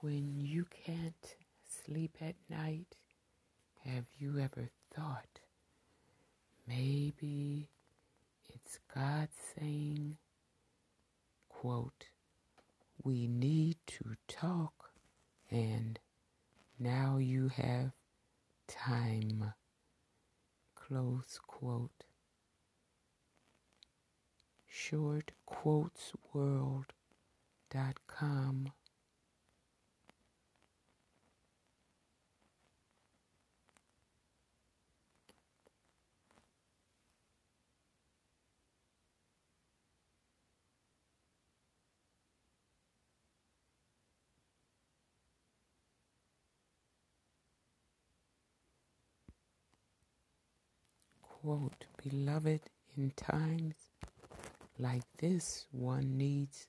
When you can't sleep at night, have you ever thought maybe it's God saying, quote, we need to talk and now you have time, close quote. Shortquotesworld.com quote, Beloved, in times like this, one needs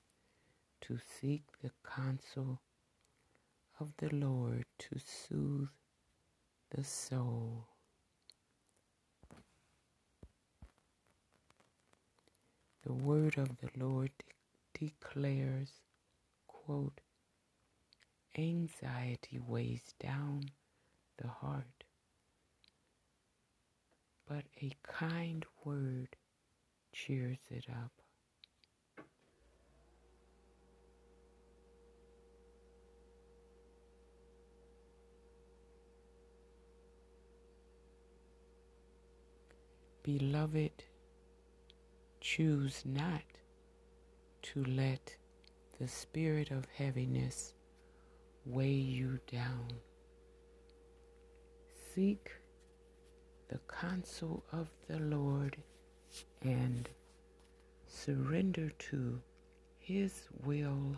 to seek the counsel of the Lord to soothe the soul. The word of the Lord de- declares, quote, Anxiety weighs down the heart but a kind word cheers it up. Beloved, choose not to let the spirit of heaviness weigh you down. Seek the counsel of the Lord and surrender to His will.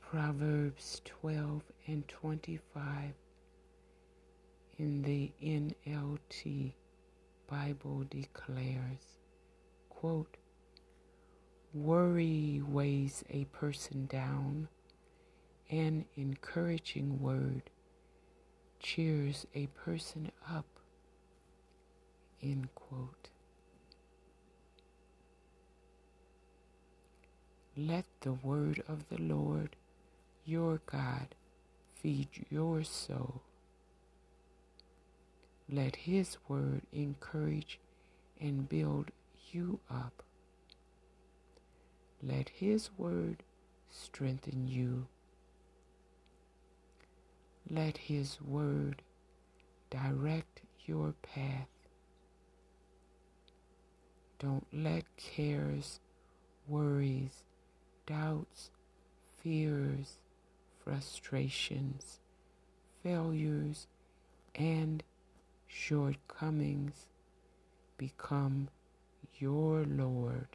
Proverbs 12 and 25 in the NLT Bible declares, quote, Worry weighs a person down. An encouraging word cheers a person up. End quote. Let the word of the Lord your God feed your soul. Let his word encourage and build you up. Let His word strengthen you. Let His word direct your path. Don't let cares, worries, doubts, fears, frustrations, failures, and shortcomings become your Lord.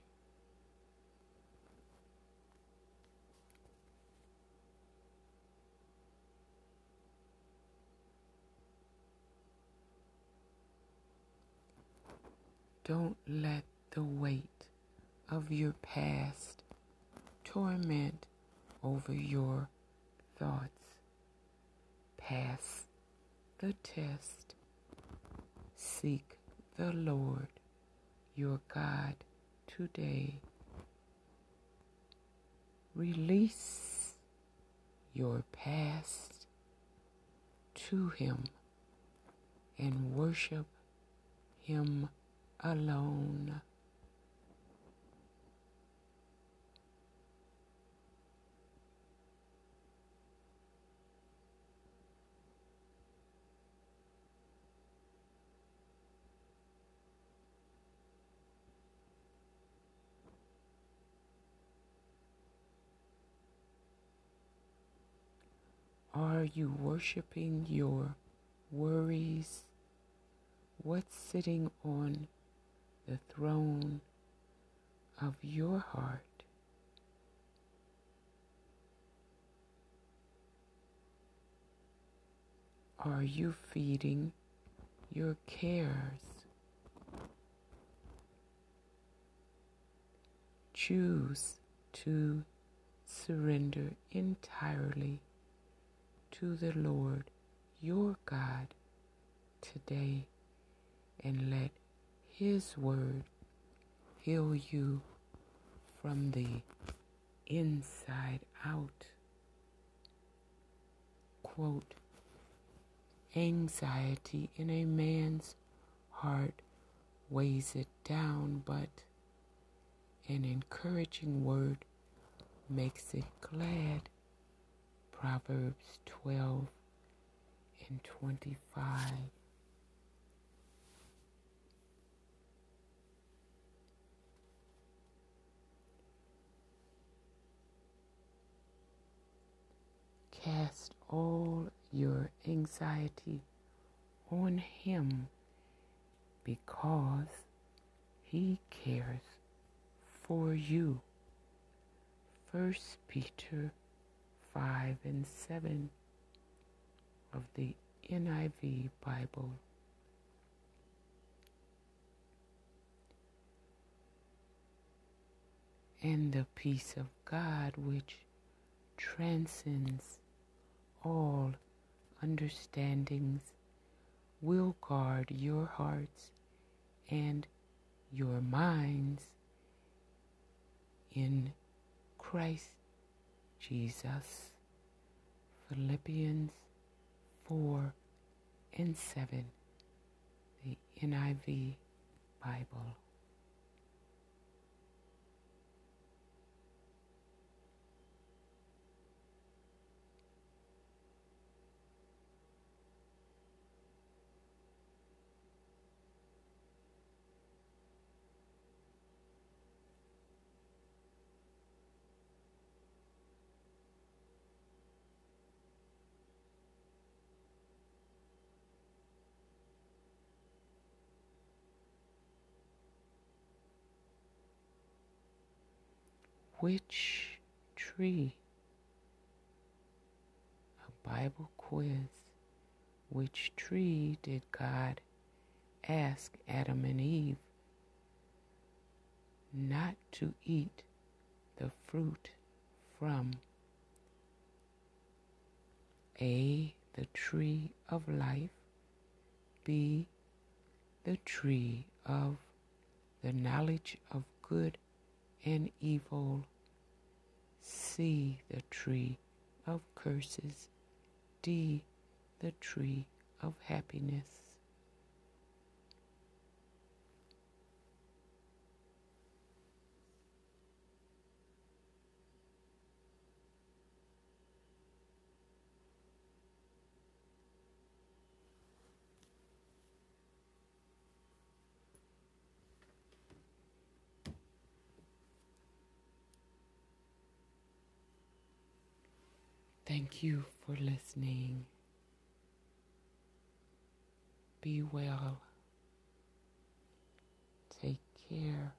Don't let the weight of your past torment over your thoughts. Pass the test. Seek the Lord your God today. Release your past to Him and worship Him alone. Are you worshiping your worries? What's sitting on the throne of your heart. Are you feeding your cares? Choose to surrender entirely to the Lord your God today and let His Word heal you from the inside out. Quote, anxiety in a man's heart weighs it down, but an encouraging word makes it glad. Proverbs 12 and 25. Cast all your anxiety on Him because He cares for you. First Peter 5 and 7 of the NIV Bible. And the peace of God, which transcends all understandings, will guard your hearts and your minds in Christ Jesus. Philippians 4 and 7, the NIV Bible. Which tree? A Bible quiz. Which tree did God ask Adam and Eve not to eat the fruit from? A. The tree of life. B. The tree of the knowledge of good and evil. C. The tree of curses. D. The tree of happiness. Thank you for listening. Be well. Take care.